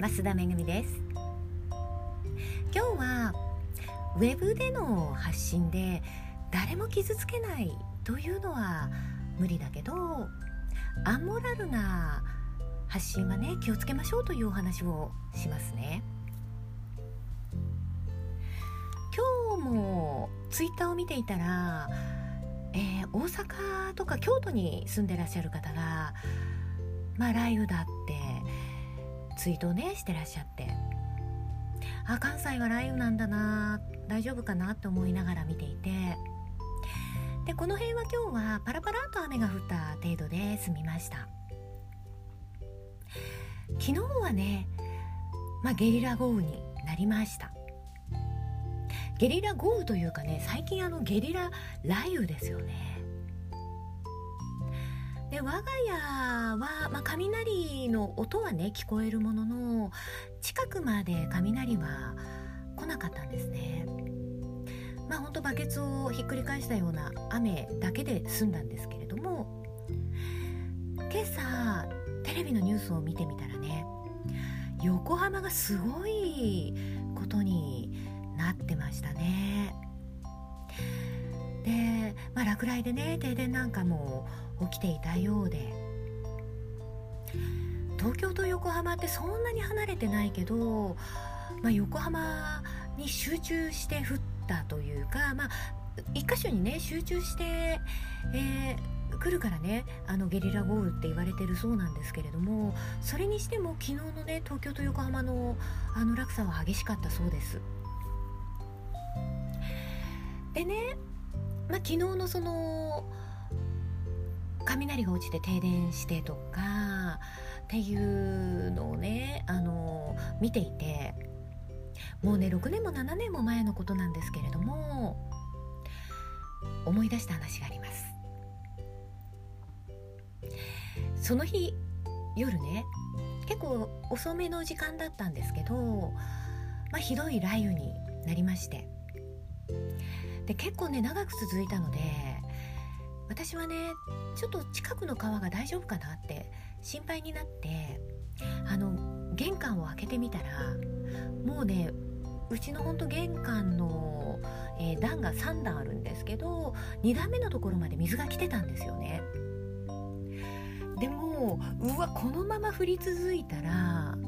増田めぐみです。今日はウェブでの発信で誰も傷つけないというのは無理だけどアンモラルな発信はね気をつけましょうというお話をしますね。今日もツイッターを見ていたら、えー、大阪とか京都に住んでらっしゃる方がまあ雷雨だっツイートをねしてらっしゃって。あ関西は雷雨なんだな大丈夫かなと思いながら見ていて。でこの辺は今日はパラパラと雨が降った程度で済みました。昨日はね、まあ、ゲリラ豪雨になりました。ゲリラ豪雨というかね最近あのゲリラ雷雨ですよね。で我が家は、まあ、雷の音はね聞こえるものの近くまで雷は来なかったんですね。まあほんとバケツをひっくり返したような雨だけで済んだんですけれども今朝テレビのニュースを見てみたらね横浜がすごいことになってましたね、まあ、落雷でね停電なんかも起きていたようで東京と横浜ってそんなに離れてないけど、まあ、横浜に集中して降ったというか、まあ、一箇所にね集中して、えー、来るからねあのゲリラ豪雨って言われてるそうなんですけれどもそれにしても昨日のね東京と横浜のあの落差は激しかったそうです。でね、まあ、昨日のその雷が落ちて停電してとかっていうのをねあの見ていてもうね6年も7年も前のことなんですけれども思い出した話があります。その日夜ね結構遅めの時間だったんですけど、まあ、ひどい雷雨になりましてで結構ね長く続いたので私はねちょっと近くの川が大丈夫かなって心配になってあの玄関を開けてみたらもうねうちのほんと玄関の、えー、段が3段あるんですけど2段目のところまで水が来てたんですよね。でもうわこのまま降り続いたら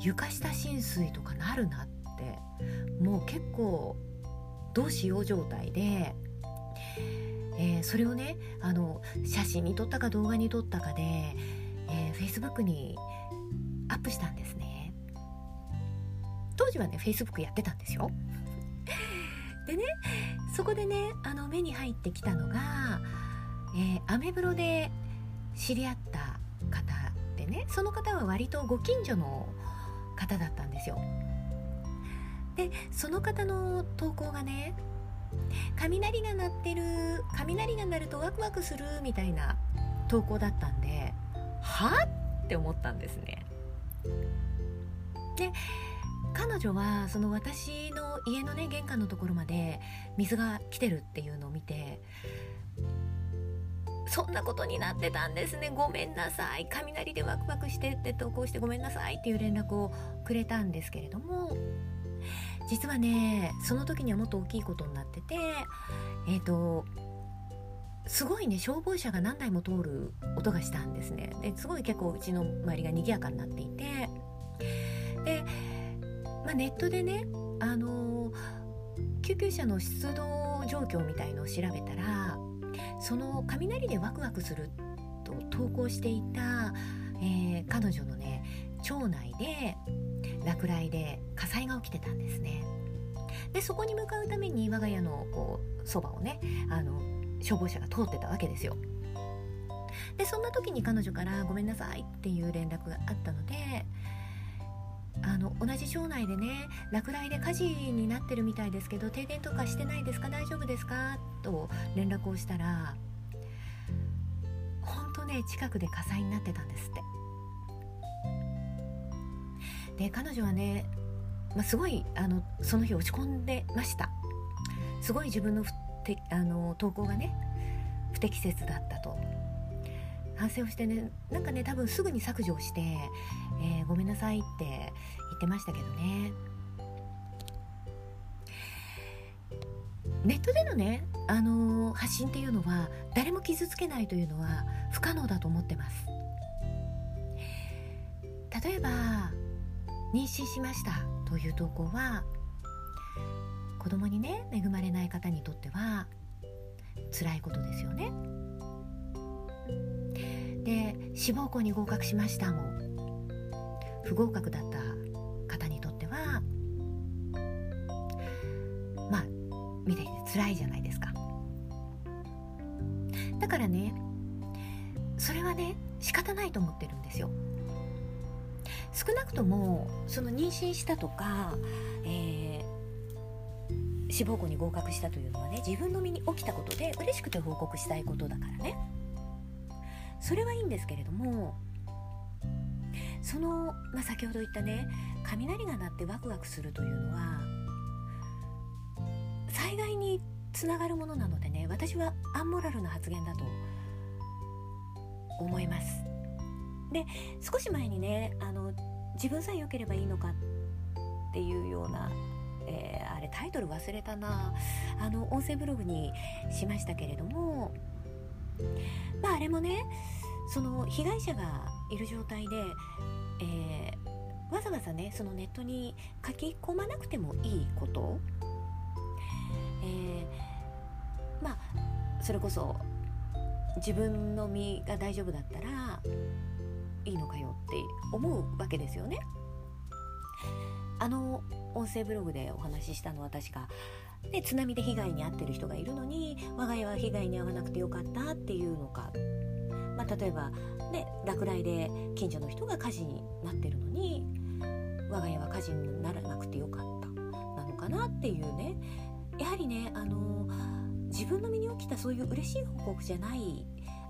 床下浸水とかなるなってもう結構どうしよう状態でえー、それをねあの写真に撮ったか動画に撮ったかで、えー、Facebook にアップしたんですね。当時はね Facebook やってたんですよ。でねそこでねあの目に入ってきたのが、えー、アメブロで知り合った方でねその方は割とご近所の方だったんですよ。でその方の投稿がね雷が鳴ってる雷が鳴るとワクワクするみたいな投稿だったんではって思ったんですね。で彼女はその私の家のね玄関のところまで水が来てるっていうのを見てそんなことになってたんですね。ごめんなさい。雷でワクワクしてって投稿してごめんなさいっていう連絡をくれたんですけれども実はねその時にはもっと大きいことになっててえっ、ー、とすごいね消防車が何台も通る音がしたんですね。ですごい結構うちの周りが賑やかになっていて。で、まあ、ネットでねあの救急車の出動状況みたいのを調べたらその雷でワクワクすると投稿していた、えー、彼女のね町内で落雷で火災が起きてたんですね。でそこに向かうために我が家のこうそばをねあの消防車が通ってたわけですよ。でそんな時に彼女から「ごめんなさい」っていう連絡があったのであの同じ町内でね落雷で火事になってるみたいですけど停電とかしてないですか？大丈夫ですか？と連絡をしたら本当ね近くで火災になってたんですって。で彼女はね、まあ、すごいあのその日落ち込んでました。すごい自分のあの投稿がね不適切だったと。反省をしてねなんかね多分すぐに削除をして、えー、ごめんなさいって言ってましたけどね。ネットでのね、あのー、発信っていうのは誰も傷つけないというのは不可能だと思ってます。例えば妊娠しましたという投稿は子供にね恵まれない方にとっては辛いことですよね。で志望校に合格しましたも不合格だった方にとってはまあ見ていて辛いじゃないですか。だからねそれはね仕方ないと思ってるんですよ。少なくともその妊娠したとか、えー、志望校に合格したというのはね自分の身に起きたことで嬉しくて報告したいことだからね。それはいいんですけれどもその、まあ、先ほど言ったね雷が鳴ってワクワクするというのは災害につながるものなのでね私はアンモラルな発言だと思います。で少し前にねあの自分さえ良ければいいのかっていうような、えー、あれタイトル忘れたな。あの音声ブログにしましたけれどもまああれもねその被害者がいる状態で、えー、わざわざねそのネットに書き込まなくてもいいこと、えー、まあそれこそ自分の身が大丈夫だったらいいのかよって思うわけですよね。あの音声ブログでお話ししたのは確かで津波で被害に遭ってる人がいるのに我が家は被害に遭わなくてよかったっていうのか、まあ、例えば、ね、落雷で近所の人が火事になってるのに我が家は火事にならなくてよかった。なのかなっていうね。やはりねあの自分の身に起きたそういう嬉しい報告じゃない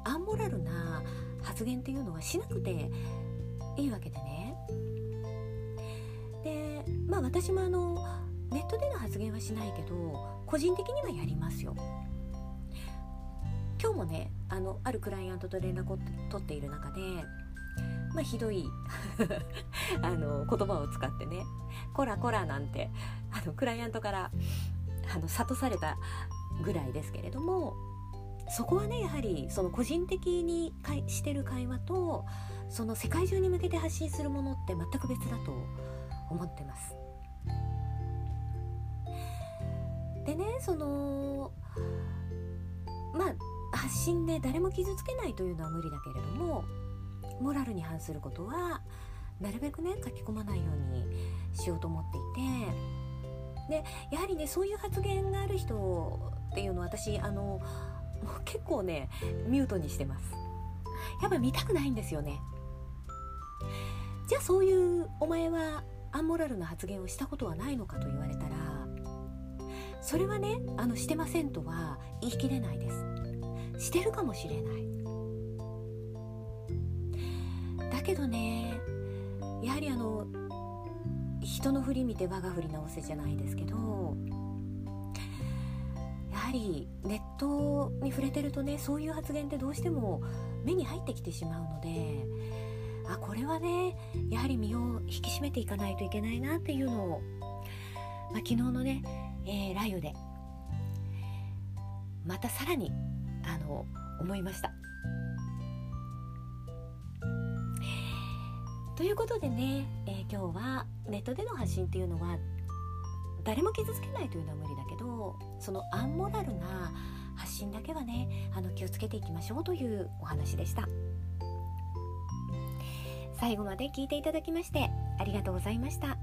アンモラルな発言っていうのはしなくていいわけでね。でまあ私もあのネットでの発言はしないけど個人的にはやりますよ。今日もねあのあるクライアントと連絡を取っている中でまあ、ひどい あの言葉を使ってね「こらこら」なんてあのクライアントからあの諭されたぐらいですけれどもそこはねやはりその個人的にしてる会話とその世界中に向けて発信するものって全く別だと思ってます。でねそのまあ発信で誰も傷つけないというのは無理だけれどもモラルに反することはなるべくね書き込まないようにしようと思っていてでやはりねそういう発言がある人っていうのは私あの 結構ねミュートにしてます。やっぱ見たくないんですよね。じゃあそういうお前はアンモラルな発言をしたことはないのかと言われたらそれはねあのしてませんとは言い切れないです。してるかもしれない。だけどねやはりあの人の振り見て我が振り直せじゃないですけどりネットに触れてるとねそういう発言ってどうしても目に入ってきてしまうのであこれはねやはり身を引き締めていかないといけないなっていうのを、まあ、昨日のね、えー、ライブでまたさらにあの思いました。ということでね、えー、今日はネットでの発信っていうのは誰も傷つけないというのは無理だけどそのアンモラルな発信だけはねあの気をつけていきましょうというお話でした。最後まで聞いていただきましてありがとうございました。